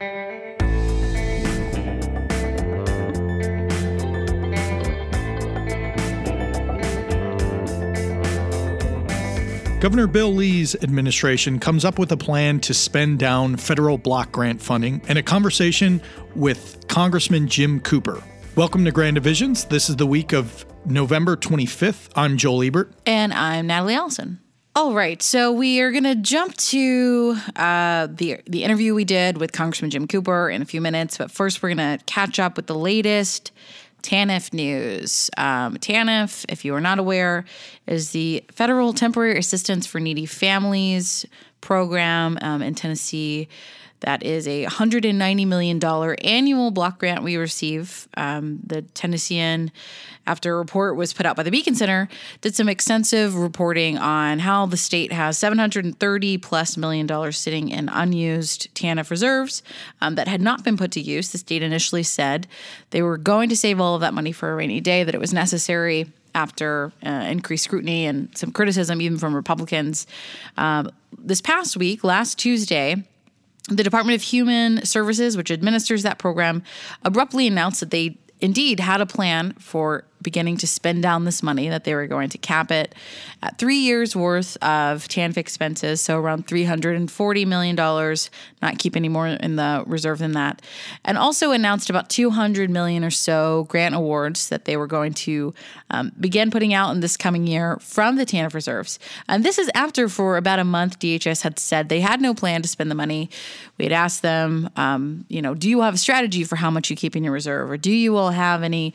Governor Bill Lee's administration comes up with a plan to spend down federal block grant funding and a conversation with Congressman Jim Cooper. Welcome to Grand Divisions. This is the week of November 25th. I'm Joel Ebert. And I'm Natalie Allison. All right, so we are going to jump to uh, the the interview we did with Congressman Jim Cooper in a few minutes, but first we're going to catch up with the latest TANF news. Um, TANF, if you are not aware, is the Federal Temporary Assistance for Needy Families program um, in Tennessee. That is a $190 million annual block grant we receive. Um, the Tennessean, after a report was put out by the Beacon Center, did some extensive reporting on how the state has 730 plus million dollars sitting in unused TANF reserves um, that had not been put to use. The state initially said they were going to save all of that money for a rainy day, that it was necessary after uh, increased scrutiny and some criticism, even from Republicans. Um, this past week, last Tuesday, the Department of Human Services, which administers that program, abruptly announced that they indeed had a plan for beginning to spend down this money that they were going to cap it at three years worth of TANF expenses, so around $340 million, not keep any more in the reserve than that. And also announced about 200 million or so grant awards that they were going to um, begin putting out in this coming year from the TANF reserves. And this is after, for about a month, DHS had said they had no plan to spend the money. We had asked them, um, you know, do you have a strategy for how much you keep in your reserve, or do you all have any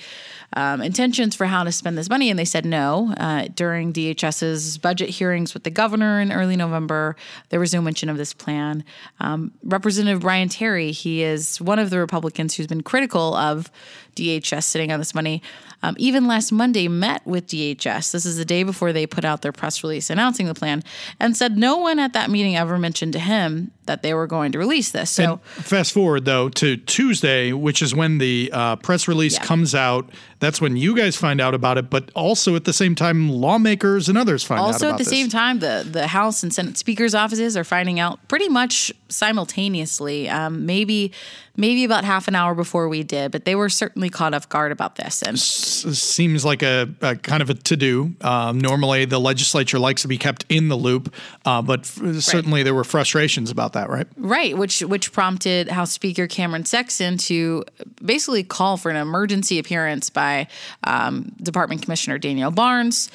um, for how to spend this money, and they said no. Uh, during DHS's budget hearings with the governor in early November, there was no mention of this plan. Um, Representative Bryan Terry, he is one of the Republicans who's been critical of DHS sitting on this money. Um, even last Monday, met with DHS. This is the day before they put out their press release announcing the plan, and said no one at that meeting ever mentioned to him that they were going to release this. So and fast forward though to Tuesday, which is when the uh, press release yeah. comes out. That's when you guys find out about it, but also at the same time, lawmakers and others find also out. Also, at the this. same time, the the House and Senate speakers' offices are finding out pretty much simultaneously. Um, maybe maybe about half an hour before we did, but they were certainly caught off guard about this. And seems like a, a, kind of a to do. Um, normally, the legislature likes to be kept in the loop, uh, but f- certainly there were frustrations about that, right? Right, which which prompted House Speaker Cameron Sexton to basically call for an emergency appearance by um, Department Commissioner Danielle Barnes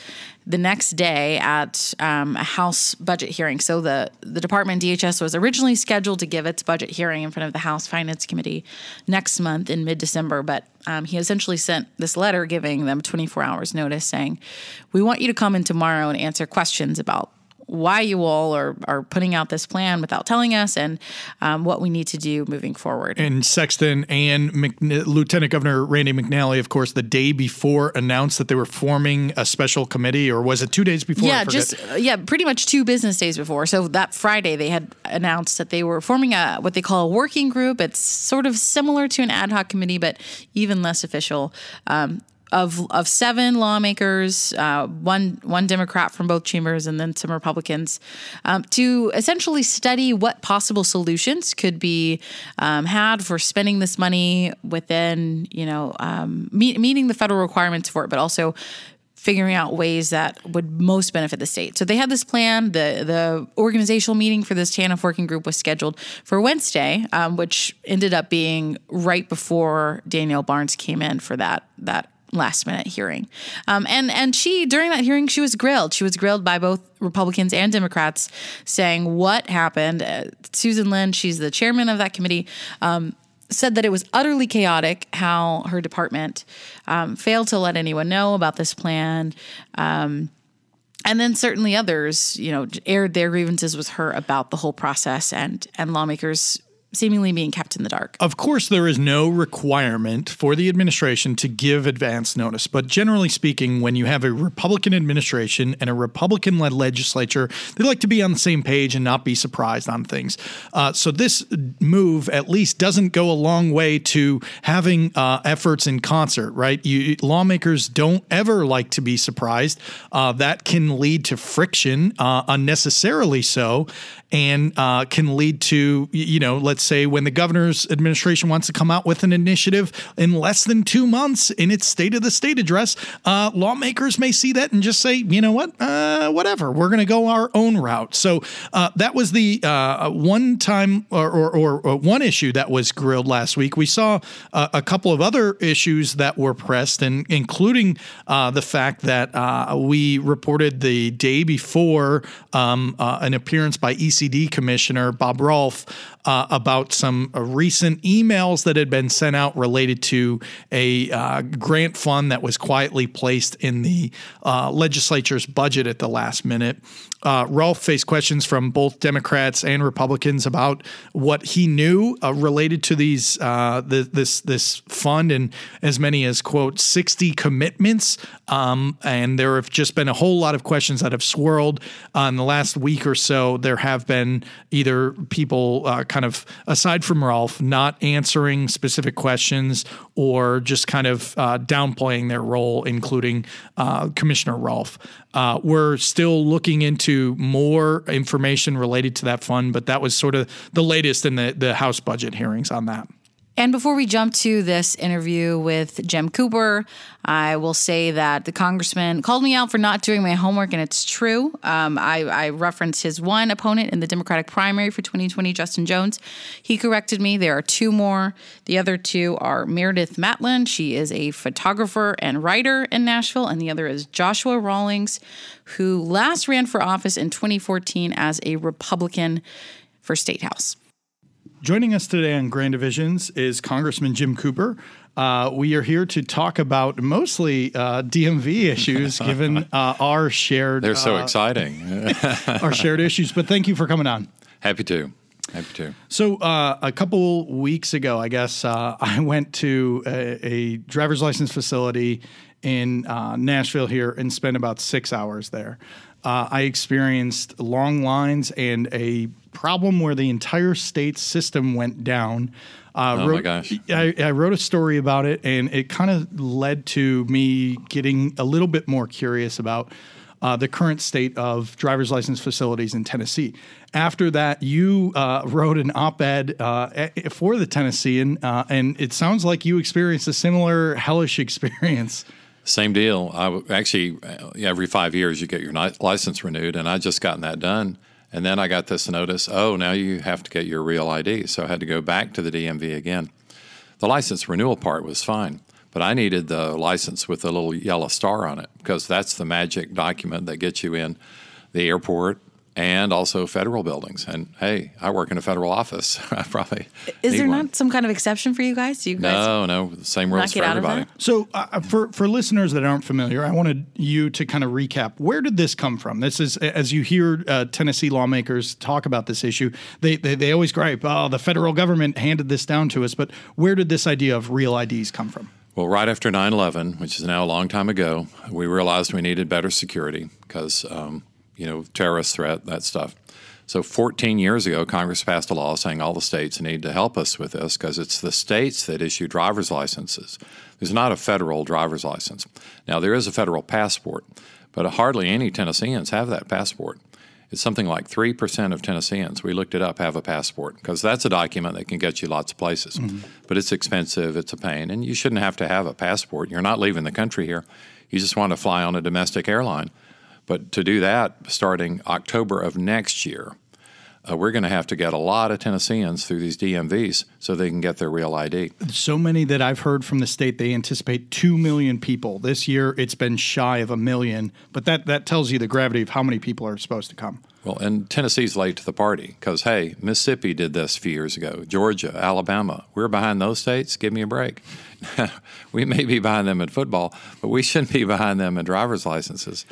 the next day at um, a House budget hearing. So the the department DHS was originally scheduled to give its budget hearing in front of the House Finance Committee next month in mid December, but um, he essentially sent this letter giving them 24 hours notice saying, "We want you to come in tomorrow and answer questions about why you all are, are putting out this plan without telling us and um, what we need to do moving forward. And Sexton and McN- Lieutenant Governor Randy McNally, of course, the day before announced that they were forming a special committee, or was it two days before? Yeah, just yeah, pretty much two business days before. So that Friday, they had announced that they were forming a what they call a working group. It's sort of similar to an ad hoc committee, but even less official. Um, of of seven lawmakers, uh, one one Democrat from both chambers, and then some Republicans, um, to essentially study what possible solutions could be um, had for spending this money within, you know, um, meet, meeting the federal requirements for it, but also figuring out ways that would most benefit the state. So they had this plan. the The organizational meeting for this TANF working group was scheduled for Wednesday, um, which ended up being right before Danielle Barnes came in for that that last minute hearing. Um, and and she during that hearing she was grilled. She was grilled by both Republicans and Democrats, saying what happened. Uh, Susan Lynn, she's the chairman of that committee. Um, said that it was utterly chaotic how her department um, failed to let anyone know about this plan. Um, and then certainly others, you know, aired their grievances with her about the whole process, and and lawmakers seemingly being kept in the dark. Of course, there is no requirement for the administration to give advance notice, but generally speaking, when you have a Republican administration and a Republican led legislature, they like to be on the same page and not be surprised on things. Uh, so, this move at least doesn't go a long way to having uh, efforts in concert, right? You, lawmakers don't ever like to be surprised. Uh, that can lead to friction, uh, unnecessarily so, and uh, can lead to, you know, let's let's say when the governor's administration wants to come out with an initiative in less than two months in its State of the State address, uh, lawmakers may see that and just say, you know what, uh, whatever, we're going to go our own route. So uh, that was the uh, one time or, or, or, one issue that was grilled last week. We saw uh, a couple of other issues that were pressed, and including uh, the fact that we reported the day before um, an appearance by ECD Commissioner Bob Rolfe uh, about some uh, recent emails that had been sent out related to a uh, grant fund that was quietly placed in the uh, legislature's budget at the last minute. Uh, Rolfe faced questions from both Democrats and Republicans about what he knew uh, related to these the, this this fund, and as many as quote sixty commitments. Um, and there have just been a whole lot of questions that have swirled in the last week or so. There have been either people uh, kind of aside from Rolfe not answering specific questions or just kind of uh, downplaying their role, including Commissioner Rolfe. we're still looking into more information related to that fund, but that was sort of the latest in the, the House budget hearings on that. And before we jump to this interview with Jim Cooper, I will say that the congressman called me out for not doing my homework, and it's true. Um, I, I referenced his one opponent in the Democratic primary for 2020, Justin Jones. He corrected me. There are two more. The other two are Meredith Matlin. She is a photographer and writer in Nashville, and the other is Joshua Rawlings, who last ran for office in 2014 as a Republican for State House. Joining us today on Grand Divisions is Congressman Jim Cooper. Uh, we are here to talk about mostly uh, DMV issues, given uh, our shared. They're so uh, exciting. our shared issues, but thank you for coming on. Happy to. Happy to. So, uh, a couple weeks ago, I guess, uh, I went to a, a, driver's license facility in Nashville here and spent about six hours there. I experienced long lines and a problem where the entire state system went down. Uh, oh wrote, my gosh! I, I, wrote a story about it, and it kind of led to me getting a little bit more curious about uh, the current state of driver's license facilities in Tennessee. After that, you uh, wrote an op-ed uh, for the Tennessean, uh, and it sounds like you experienced a similar hellish experience. Same deal. I actually every five years you get your license renewed, and I just gotten that done and then I got this notice oh, now you have to get your real ID. So I had to go back to the DMV again. The license renewal part was fine, but I needed the license with a little yellow star on it because that's the magic document that gets you in the airport and also federal buildings. And hey, I work in a federal office. I probably is there one. not some kind of exception for you guys? Do you guys? No, no, the same rules for everybody. So, uh, for for listeners that aren't familiar, I wanted you to kind of recap. Where did this come from? This is as you hear uh, Tennessee lawmakers talk about this issue, they, they they always gripe, "Oh, the federal government handed this down to us." But where did this idea of real IDs come from? Well, right after 9 11, which is now a long time ago, we realized we needed better security because, um, you know, terrorist threat, that stuff. So 14 years ago, Congress passed a law saying all the states need to help us with this because it's the states that issue driver's licenses. There's not a federal driver's license. Now, there is a federal passport, but hardly any Tennesseans have that passport. It's something like 3% of Tennesseans, we looked it up, have a passport because that's a document that can get you lots of places. Mm-hmm. But it's expensive, it's a pain, and you shouldn't have to have a passport. You're not leaving the country here. You just want to fly on a domestic airline. But to do that starting October of next year, uh, we're going to have to get a lot of Tennesseans through these DMVs so they can get their real ID. So many that I've heard from the state, they anticipate 2 million people. This year, it's been shy of a million, but that, that tells you the gravity of how many people are supposed to come. Well, and Tennessee's late to the party because, hey, Mississippi did this a few years ago, Georgia, Alabama. We're behind those states. Give me a break. we may be behind them in football, but we shouldn't be behind them in driver's licenses.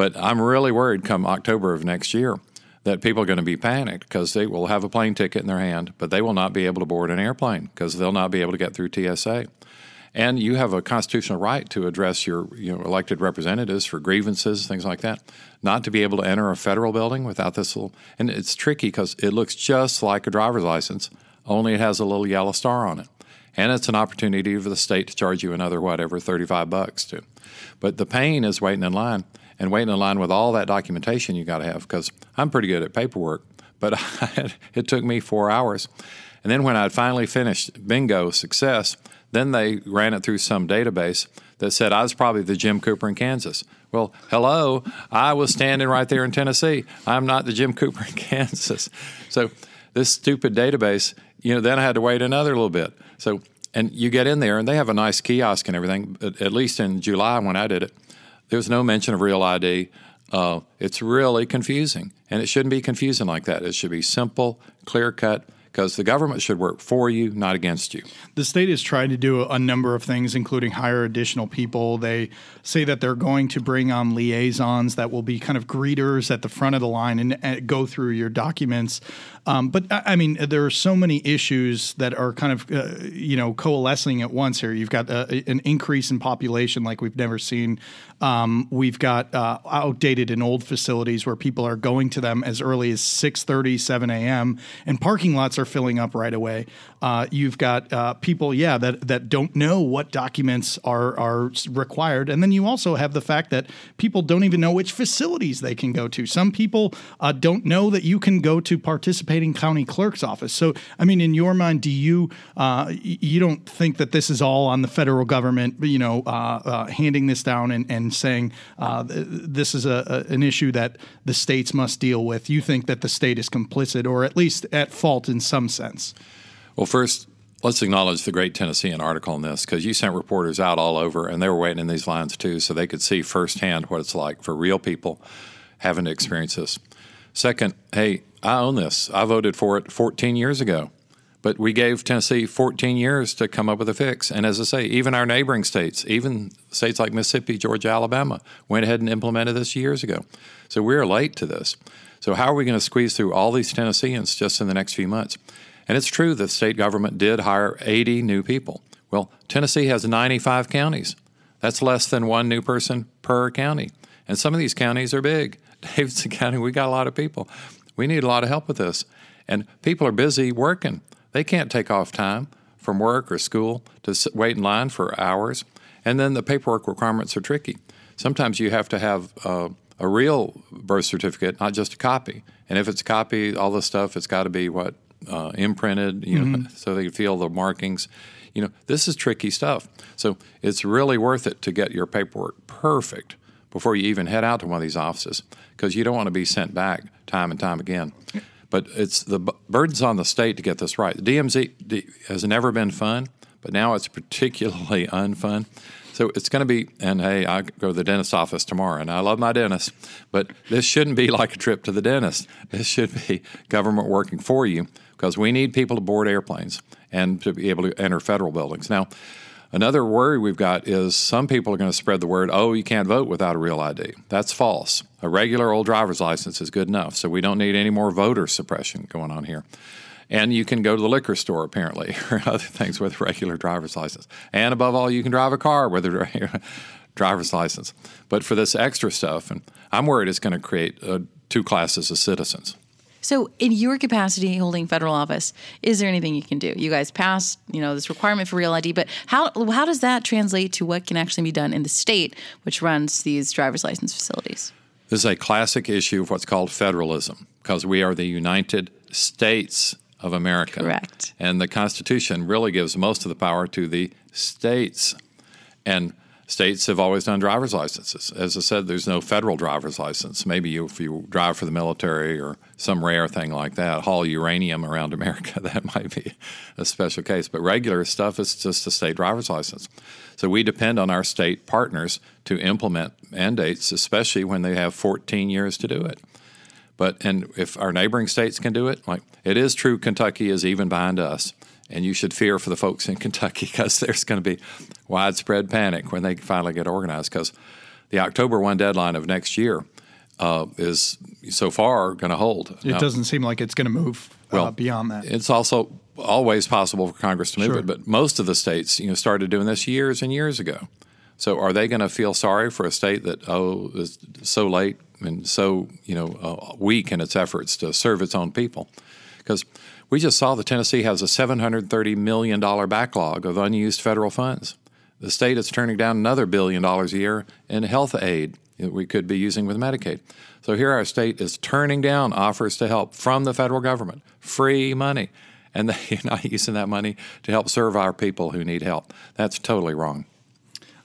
But I'm really worried come October of next year that people are going to be panicked because they will have a plane ticket in their hand, but they will not be able to board an airplane because they'll not be able to get through TSA. And you have a constitutional right to address your you know, elected representatives for grievances, things like that. Not to be able to enter a federal building without this little, and it's tricky because it looks just like a driver's license, only it has a little yellow star on it. And it's an opportunity for the state to charge you another whatever, 35 bucks to. But the pain is waiting in line and waiting in line with all that documentation you got to have because I'm pretty good at paperwork, but it took me four hours. And then when I'd finally finished bingo success, then they ran it through some database that said I was probably the Jim Cooper in Kansas. Well, hello, I was standing right there in Tennessee. I'm not the Jim Cooper in Kansas. So this stupid database, you know, then I had to wait another little bit. So and you get in there and they have a nice kiosk and everything. At least in July when I did it, there was no mention of real ID. Uh, it's really confusing, and it shouldn't be confusing like that. It should be simple, clear cut because the government should work for you, not against you. The state is trying to do a number of things, including hire additional people. They say that they're going to bring on liaisons that will be kind of greeters at the front of the line and, and go through your documents. Um, but I mean, there are so many issues that are kind of, uh, you know, coalescing at once here. You've got uh, an increase in population like we've never seen. Um, we've got uh, outdated and old facilities where people are going to them as early as 6:30, 7 a.m. and parking lots are filling up right away. Uh, you've got uh, people, yeah, that that don't know what documents are are required, and then you also have the fact that people don't even know which facilities they can go to. Some people uh, don't know that you can go to participating county clerk's office. So, I mean, in your mind, do you uh, you don't think that this is all on the federal government, you know, uh, uh, handing this down and, and saying this is a, a, an issue that the states must deal with? You think that the state is complicit, or at least at fault in some sense? Well, first, let's acknowledge the great Tennessean article on this because you sent reporters out all over and they were waiting in these lines too so they could see firsthand what it's like for real people having to experience this. Second, hey, I own this. I voted for it 14 years ago. But we gave Tennessee 14 years to come up with a fix. And as I say, even our neighboring states, even states like Mississippi, Georgia, Alabama, went ahead and implemented this years ago. So we're late to this. So, how are we going to squeeze through all these Tennesseans just in the next few months? And it's true the state government did hire 80 new people. Well, Tennessee has 95 counties. That's less than one new person per county. And some of these counties are big. Davidson County, we got a lot of people. We need a lot of help with this. And people are busy working. They can't take off time from work or school to wait in line for hours. And then the paperwork requirements are tricky. Sometimes you have to have uh, a real birth certificate, not just a copy. And if it's a copy, all this stuff, it's got to be what uh, imprinted, you mm-hmm. know, so they feel the markings. You know, this is tricky stuff. So it's really worth it to get your paperwork perfect before you even head out to one of these offices because you don't want to be sent back time and time again. But it's the burden's on the state to get this right. The DMV has never been fun, but now it's particularly unfun. So it's going to be, and hey, I go to the dentist office tomorrow, and I love my dentist, but this shouldn't be like a trip to the dentist. This should be government working for you because we need people to board airplanes and to be able to enter federal buildings. Now, another worry we've got is some people are going to spread the word, oh, you can't vote without a real ID. That's false. A regular old driver's license is good enough, so we don't need any more voter suppression going on here. And you can go to the liquor store, apparently, or other things with a regular driver's license. And above all, you can drive a car with a driver's license. But for this extra stuff, and I'm worried it's going to create uh, two classes of citizens. So, in your capacity holding federal office, is there anything you can do? You guys passed, you know, this requirement for real ID, but how how does that translate to what can actually be done in the state, which runs these driver's license facilities? This is a classic issue of what's called federalism, because we are the United States of America. Correct. And the Constitution really gives most of the power to the states. And states have always done driver's licenses. As I said, there's no federal driver's license. Maybe you, if you drive for the military or some rare thing like that, haul uranium around America, that might be a special case. But regular stuff is just a state driver's license. So we depend on our state partners to implement mandates, especially when they have 14 years to do it. But and if our neighboring states can do it, like it is true, Kentucky is even behind us and you should fear for the folks in Kentucky because there's going to be widespread panic when they finally get organized because the October 1 deadline of next year uh, is so far going to hold. It now, doesn't seem like it's going to move uh, beyond that. It's also always possible for Congress to move sure. it, but most of the states you know started doing this years and years ago. So are they going to feel sorry for a state that oh is so late and so you know uh, weak in its efforts to serve its own people? Because we just saw that Tennessee has a $730 million backlog of unused federal funds. The state is turning down another billion dollars a year in health aid that we could be using with Medicaid. So here our state is turning down offers to help from the federal government, free money. and they, you're not using that money to help serve our people who need help. That's totally wrong.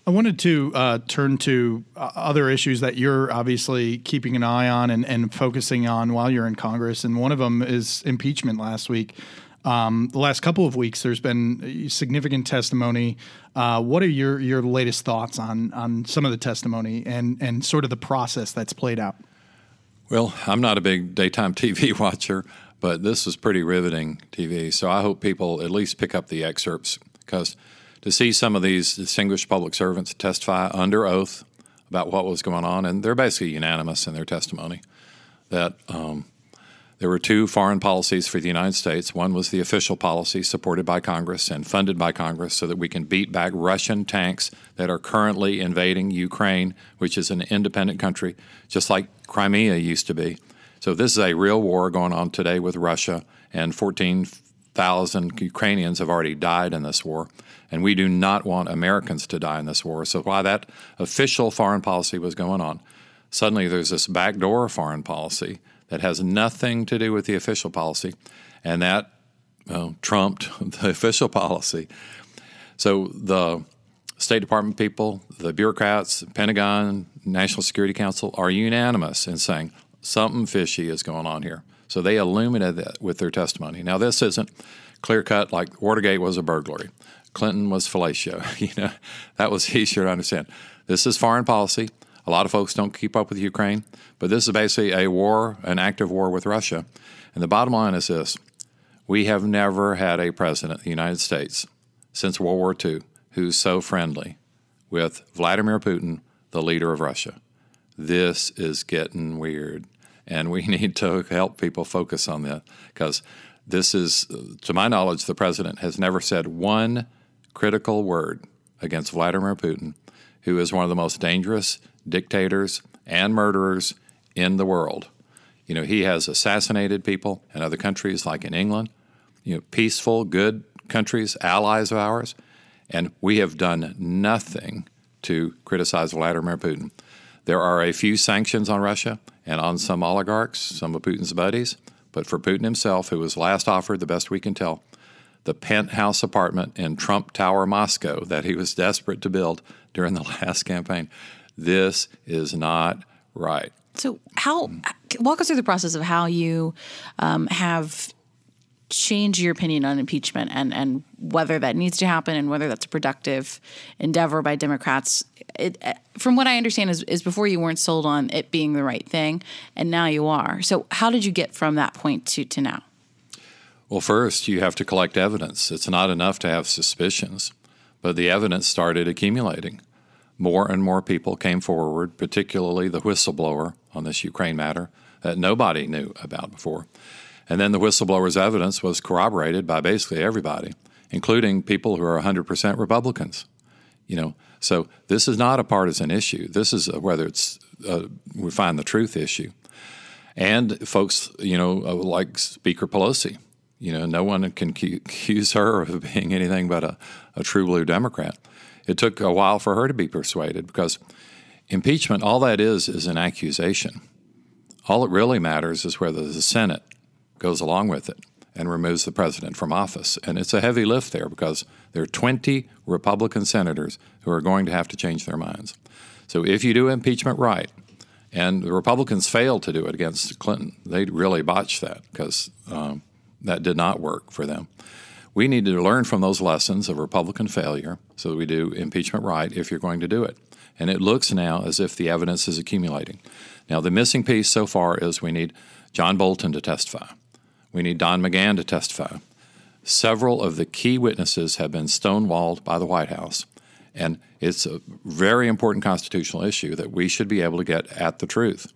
I wanted to uh, turn to uh, other issues that you're obviously keeping an eye on and, and focusing on while you're in Congress. And one of them is impeachment last week. Um, the last couple of weeks, there's been significant testimony. Uh, what are your, your latest thoughts on, on some of the testimony and, and sort of the process that's played out? Well, I'm not a big daytime TV watcher, but this was pretty riveting TV. So I hope people at least pick up the excerpts because to see some of these distinguished public servants testify under oath about what was going on, and they're basically unanimous in their testimony that um, there were two foreign policies for the United States. One was the official policy supported by Congress and funded by Congress so that we can beat back Russian tanks that are currently invading Ukraine, which is an independent country, just like Crimea used to be. So, this is a real war going on today with Russia, and 14,000 Ukrainians have already died in this war. And we do not want Americans to die in this war. So, while that official foreign policy was going on, suddenly there's this backdoor foreign policy that has nothing to do with the official policy, and that well, trumped the official policy. So the State Department people, the bureaucrats, Pentagon, National Security Council are unanimous in saying something fishy is going on here. So they illuminated that with their testimony. Now this isn't clear cut like Watergate was a burglary. Clinton was fellatio. you know, that was easier to understand. This is foreign policy. A lot of folks don't keep up with Ukraine, but this is basically a war, an active war with Russia. And the bottom line is this we have never had a president of the United States since World War II who's so friendly with Vladimir Putin, the leader of Russia. This is getting weird. And we need to help people focus on that because this is, to my knowledge, the president has never said one critical word against Vladimir Putin, who is one of the most dangerous dictators, and murderers in the world. You know, he has assassinated people in other countries, like in England, you know, peaceful, good countries, allies of ours, and we have done nothing to criticize Vladimir Putin. There are a few sanctions on Russia and on some oligarchs, some of Putin's buddies, but for Putin himself, who was last offered, the best we can tell, the penthouse apartment in Trump Tower, Moscow, that he was desperate to build during the last campaign, this is not right. So, how walk us through the process of how you um, have changed your opinion on impeachment and and whether that needs to happen and whether that's a productive endeavor by Democrats. It, uh, from what I understand, is, is before you weren't sold on it being the right thing, and now you are. So, how did you get from that point to to now? Well, first you have to collect evidence. It's not enough to have suspicions, but the evidence started accumulating more and more people came forward, particularly the whistleblower on this Ukraine matter that nobody knew about before. And then the whistleblower's evidence was corroborated by basically everybody, including people who are 100% Republicans. You know, so this is not a partisan issue. This is a, whether it's a, we find the truth issue. And folks, you know, uh, like Speaker Pelosi, you know, no one can accuse her of being anything but a, a true blue Democrat it took a while for her to be persuaded because impeachment, all that is, is an accusation. All it really matters is whether the Senate goes along with it and removes the president from office. And it's a heavy lift there because there are 20 Republican senators who are going to have to change their minds. So if you do impeachment right, and the Republicans failed to do it against Clinton, they really botched that because um, that did not work for them. We need to learn from those lessons of Republican failure so that we do impeachment right if you're going to do it. And it looks now as if the evidence is accumulating. Now, the missing piece so far is we need John Bolton to testify. We need Don McGahn to testify. Several of the key witnesses have been stonewalled by the White House. And it's a very important constitutional issue that we should be able to get at the truth.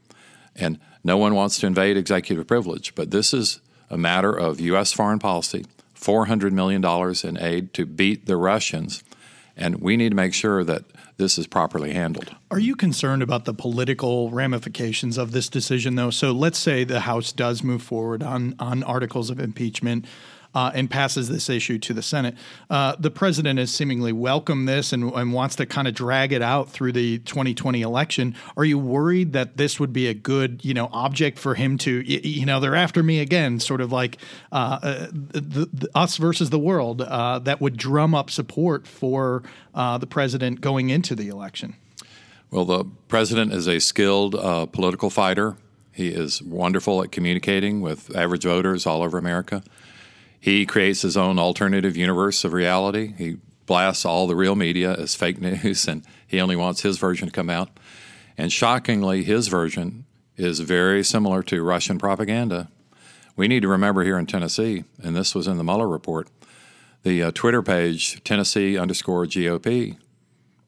And no one wants to invade executive privilege, but this is a matter of U.S. foreign policy $400 million in aid to beat the Russians. And we need to make sure that this is properly handled. Are you concerned about the political ramifications of this decision, though? So let's say the House does move forward on, on articles of impeachment. Uh, and passes this issue to the Senate. Uh, the president has seemingly welcomed this and, and wants to kind of drag it out through the 2020 election. Are you worried that this would be a good, you know, object for him to, you know, they're after me again, sort of like uh, uh the, the, us versus the world, uh, that would drum up support for uh, the president going into the election? Well, the president is a skilled political fighter. He is wonderful at communicating with average voters all over America. He creates his own alternative universe of reality. He blasts all the real media as fake news, and he only wants his version to come out. And shockingly, his version is very similar to Russian propaganda. We need to remember here in Tennessee, and this was in the Mueller report, the uh, Twitter page, Tennessee underscore GOP,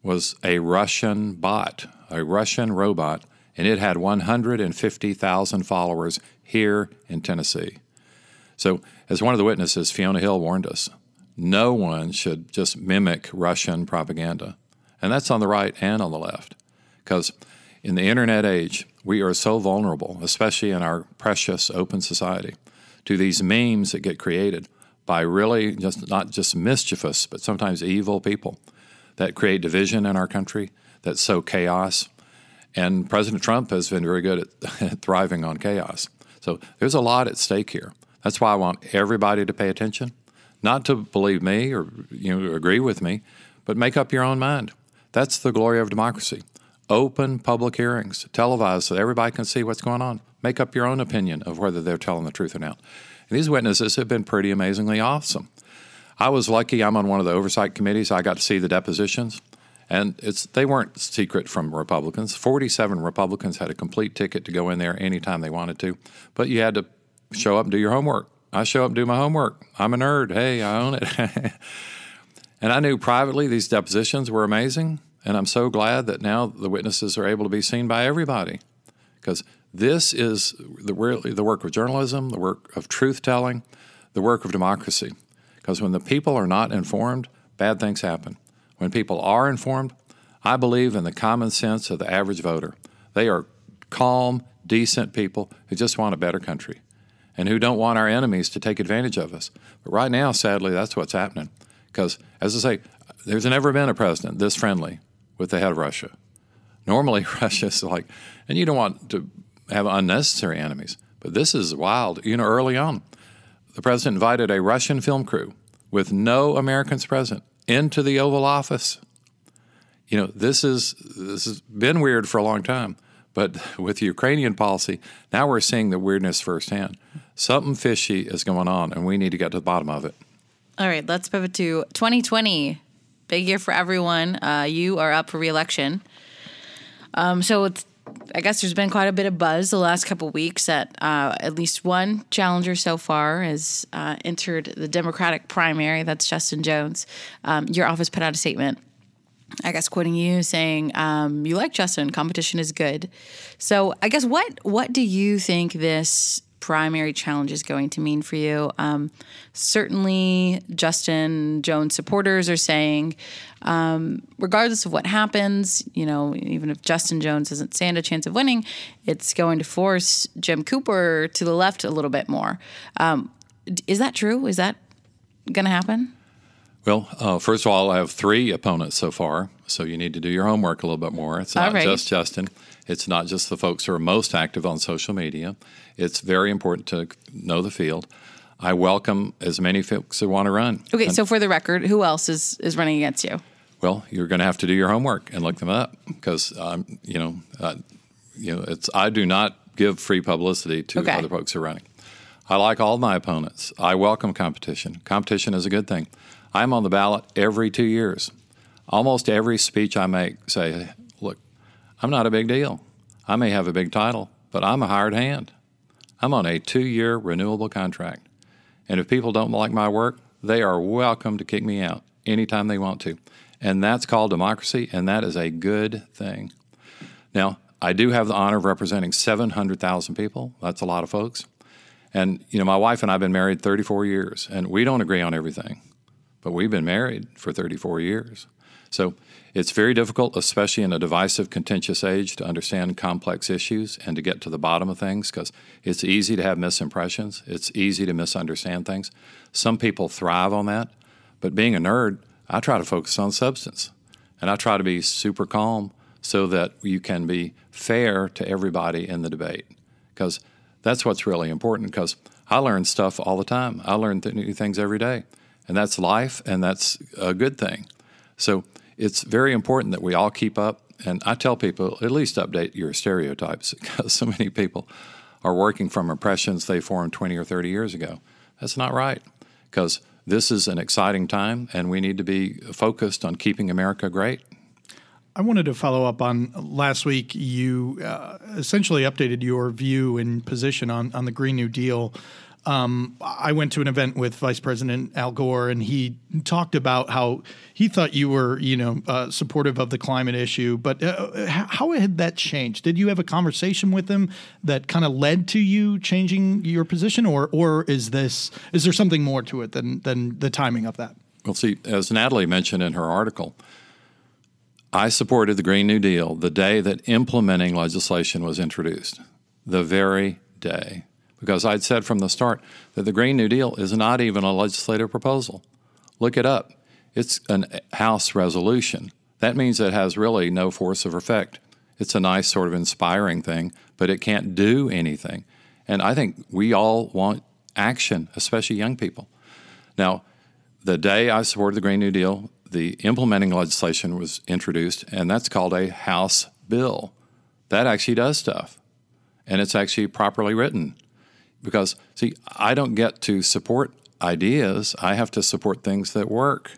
was a Russian bot, a Russian robot, and it had 150,000 followers here in Tennessee. So as one of the witnesses, Fiona Hill warned us no one should just mimic Russian propaganda. And that's on the right and on the left. Because in the internet age, we are so vulnerable, especially in our precious open society, to these memes that get created by really just not just mischievous, but sometimes evil people that create division in our country, that sow chaos. And President Trump has been very good at, thriving on chaos. So there's a lot at stake here. That's why I want everybody to pay attention, not to believe me or you know agree with me, but make up your own mind. That's the glory of democracy. Open public hearings, televised so everybody can see what's going on. Make up your own opinion of whether they're telling the truth or not. And these witnesses have been pretty amazingly awesome. I was lucky. I'm on one of the oversight committees. I got to see the depositions, and it's they weren't secret from Republicans. Forty-seven Republicans had a complete ticket to go in there anytime they wanted to, but you had to show up and do your homework. I show up and do my homework. I'm a nerd. Hey, I own it. and I knew privately these depositions were amazing. And I'm so glad that now the witnesses are able to be seen by everybody. Because this is the, the work of journalism, the work of truth telling, the work of democracy. Because when the people are not informed, bad things happen. When people are informed, I believe in the common sense of the average voter. They are calm, decent people who just want a better country and who don't want our enemies to take advantage of us. But right now, sadly, that's what's happening. Because, as I say, there's never been a president this friendly with the head of Russia. Normally, Russia's like, and you don't want to have unnecessary enemies, but this is wild. You know, early on, the president invited a Russian film crew with no Americans present into the Oval Office. You know, this is this has been weird for a long time. But with Ukrainian policy, now we're seeing the weirdness firsthand. Something fishy is going on, and we need to get to the bottom of it. All right, let's pivot to 2020. Big year for everyone. Uh, you are up for reelection. Um, so it's, I guess there's been quite a bit of buzz the last couple weeks that uh, at least one challenger so far has uh, entered the Democratic primary. That's Justin Jones. Um, your office put out a statement I guess quoting you saying um, you like Justin, competition is good. So I guess what what do you think this primary challenge is going to mean for you? Um, certainly, Justin Jones supporters are saying, um, regardless of what happens, you know, even if Justin Jones doesn't stand a chance of winning, it's going to force Jim Cooper to the left a little bit more. Um, is that true? Is that going to happen? Well, uh, first of all, I have three opponents so far, so you need to do your homework a little bit more. It's not right. just Justin. It's not just the folks who are most active on social media. It's very important to know the field. I welcome as many folks who want to run. Okay, and, so for the record, who else is, is running against you? Well, you're going to have to do your homework and look them up because um, you know, uh, you know, it's I do not give free publicity to okay. other folks who are running. I like all my opponents. I welcome competition. Competition is a good thing. I'm on the ballot every two years. Almost every speech I make say, look, I'm not a big deal. I may have a big title, but I'm a hired hand. I'm on a two year renewable contract. And if people don't like my work, they are welcome to kick me out anytime they want to. And that's called democracy, and that is a good thing. Now, I do have the honor of representing 700,000 people. That's a lot of folks. And, you know, my wife and I have been married 34 years, and we don't agree on everything but we've been married for 34 years. So it's very difficult, especially in a divisive, contentious age, to understand complex issues and to get to the bottom of things because it's easy to have misimpressions. It's easy to misunderstand things. Some people thrive on that, but being a nerd, I try to focus on substance and I try to be super calm so that you can be fair to everybody in the debate because that's what's really important because I learn stuff all the time. I learn th- new things every day, and that's life, and that's a good thing. So it's very important that we all keep up. And I tell people at least update your stereotypes because so many people are working from impressions they formed 20 or 30 years ago. That's not right because this is an exciting time and we need to be focused on keeping America great. I wanted to follow up on last week. You uh, essentially updated your view and position on, on the Green New Deal. Um, I went to an event with Vice President Al Gore, and he talked about how he thought you were, you know, uh, supportive of the climate issue. But uh, how had that changed? Did you have a conversation with him that kind of led to you changing your position, or or is this is there something more to it than than the timing of that? Well, see, as Natalie mentioned in her article, I supported the Green New Deal the day that implementing legislation was introduced, the very day because I'd said from the start that the Green New Deal is not even a legislative proposal. Look it up. It's a House resolution. That means it has really no force of effect. It's a nice sort of inspiring thing, but it can't do anything. And I think we all want action, especially young people. Now, the day I supported the Green New Deal, the implementing legislation was introduced, and that's called a House bill. That actually does stuff, and it's actually properly written because see i don't get to support ideas. I have to support things that work.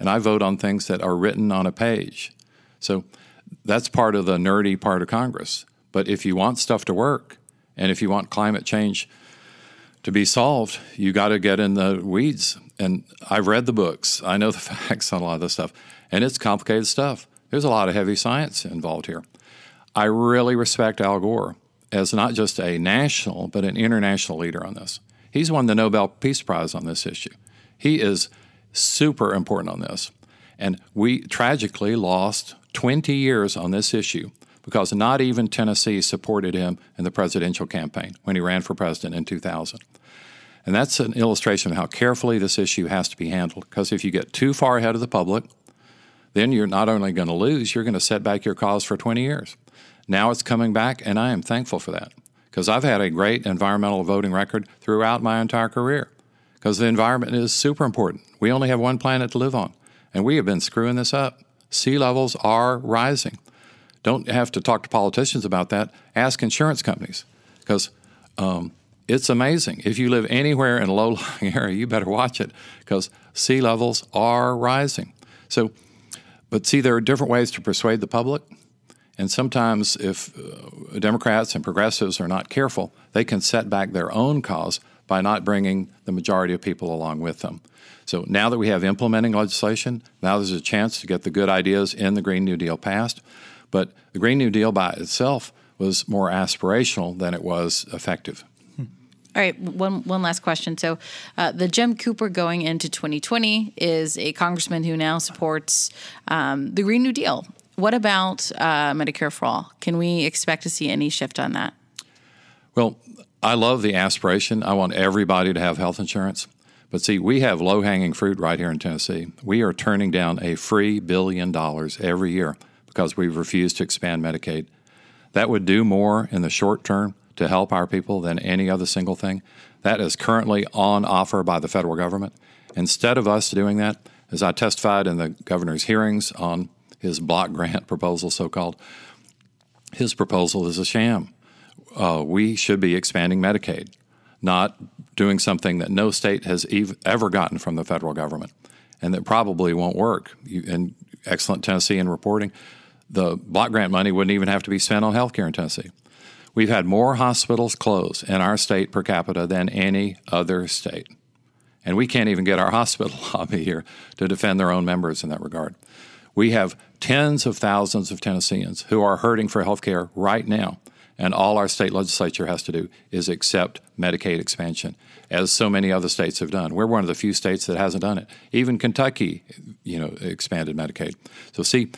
And i vote on things that are written on a page. So that's part of the nerdy part of congress. But if you want stuff to work and if you want climate change to be solved you got to get in the weeds. And i've read the books. I know the facts on a lot of this stuff. And it's complicated stuff. There's a lot of heavy science involved here. I really respect al gore as not just a national, but an international leader on this. He's won the Nobel Peace Prize on this issue. He is super important on this. And we tragically lost 20 years on this issue because not even Tennessee supported him in the presidential campaign when he ran for president in 2000. And that's an illustration of how carefully this issue has to be handled because if you get too far ahead of the public, then you're not only going to lose, you're going to set back your cause for 20 years. Now it's coming back, and I am thankful for that because I've had a great environmental voting record throughout my entire career because the environment is super important. We only have one planet to live on, and we have been screwing this up. Sea levels are rising. Don't have to talk to politicians about that. Ask insurance companies because um, it's amazing. If you live anywhere in a low lying area, you better watch it because sea levels are rising. So, but see, there are different ways to persuade the public. And sometimes, if uh, Democrats and progressives are not careful, they can set back their own cause by not bringing the majority of people along with them. So now that we have implementing legislation, now there's a chance to get the good ideas in the Green New Deal passed. But the Green New Deal by itself was more aspirational than it was effective. All right, one one last question. So, uh, the Jim Cooper going into 2020 is a congressman who now supports um, the Green New Deal, what about uh, Medicare for all? Can we expect to see any shift on that? Well, I love the aspiration. I want everybody to have health insurance. But see, we have low hanging fruit right here in Tennessee. We are turning down a free billion dollars every year because we've refused to expand Medicaid. That would do more in the short term to help our people than any other single thing. That is currently on offer by the federal government. Instead of us doing that, as I testified in the governor's hearings on his block grant proposal, so called, his proposal is a sham. Uh, we should be expanding Medicaid, not doing something that no state has ev- ever gotten from the federal government and that probably won't work. You, and excellent Tennessean reporting, the block grant money wouldn't even have to be spent on health care in Tennessee. We've had more hospitals close in our state per capita than any other state. And we can't even get our hospital lobby here to defend their own members in that regard. We have tens of thousands of Tennesseans who are hurting for health care right now. And all our state legislature has to do is accept Medicaid expansion. as so many other states have done. We're one of the few states that hasn't done it. Even Kentucky, you know, expanded Medicaid. So see,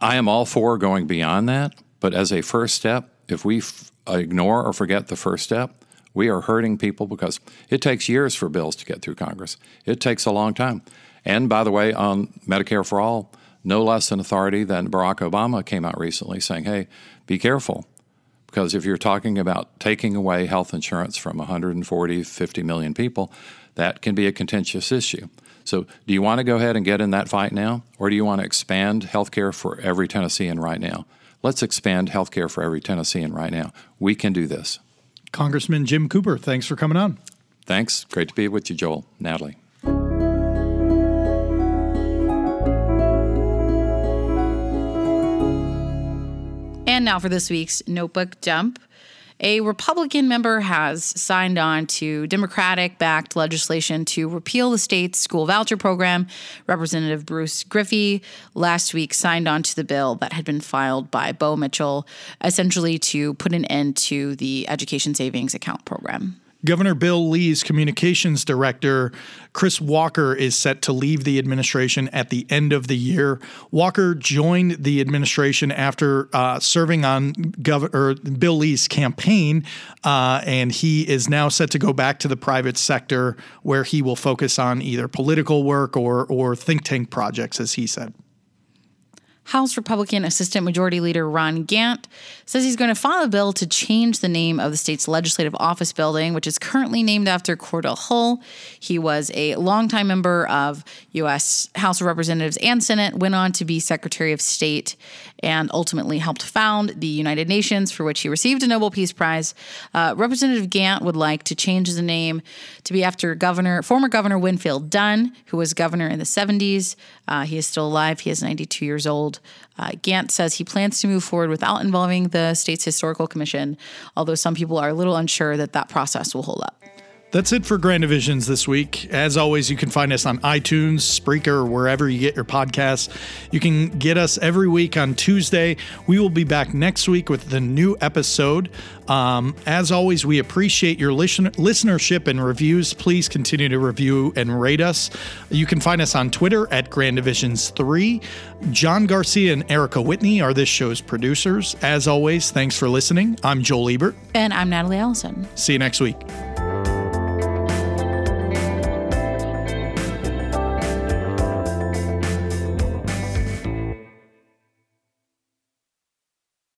I am all for going beyond that, but as a first step, if we f- uh, ignore or forget the first step, we are hurting people because it takes years for bills to get through Congress. It takes a long time. And by the way, on Medicare for All, no less an authority than Barack Obama came out recently saying, hey, be careful. Because if you're talking about taking away health insurance from 140, 50 million people, that can be a contentious issue. So, do you want to go ahead and get in that fight now, or do you want to expand health care for every Tennessean right now? Let's expand health care for every Tennessean right now. We can do this. Congressman Jim Cooper, thanks for coming on. Thanks. Great to be with you, Joel. Natalie. And now for this week's notebook dump. A Republican member has signed on to Democratic backed legislation to repeal the state's school voucher program. Representative Bruce Griffey last week signed on to the bill that had been filed by Bo Mitchell, essentially to put an end to the education savings account program. Governor Bill Lee's communications director, Chris Walker, is set to leave the administration at the end of the year. Walker joined the administration after uh, serving on Governor Bill Lee's campaign, uh, and he is now set to go back to the private sector where he will focus on either political work or, or think tank projects, as he said. House Republican Assistant Majority Leader Ron Gant says he's going to file a bill to change the name of the state's legislative office building, which is currently named after Cordell Hull. He was a longtime member of U.S. House of Representatives and Senate, went on to be Secretary of State, and ultimately helped found the United Nations, for which he received a Nobel Peace Prize. Uh, Representative Gant would like to change the name to be after Governor, former Governor Winfield Dunn, who was governor in the 70s. Uh, he is still alive. He is 92 years old. Uh, Gant says he plans to move forward without involving the state's historical commission, although some people are a little unsure that that process will hold up. That's it for Grand Divisions this week. As always, you can find us on iTunes, Spreaker, or wherever you get your podcasts. You can get us every week on Tuesday. We will be back next week with the new episode. Um, as always, we appreciate your listen- listenership and reviews. Please continue to review and rate us. You can find us on Twitter at Grand Divisions 3. John Garcia and Erica Whitney are this show's producers. As always, thanks for listening. I'm Joel Ebert. And I'm Natalie Allison. See you next week.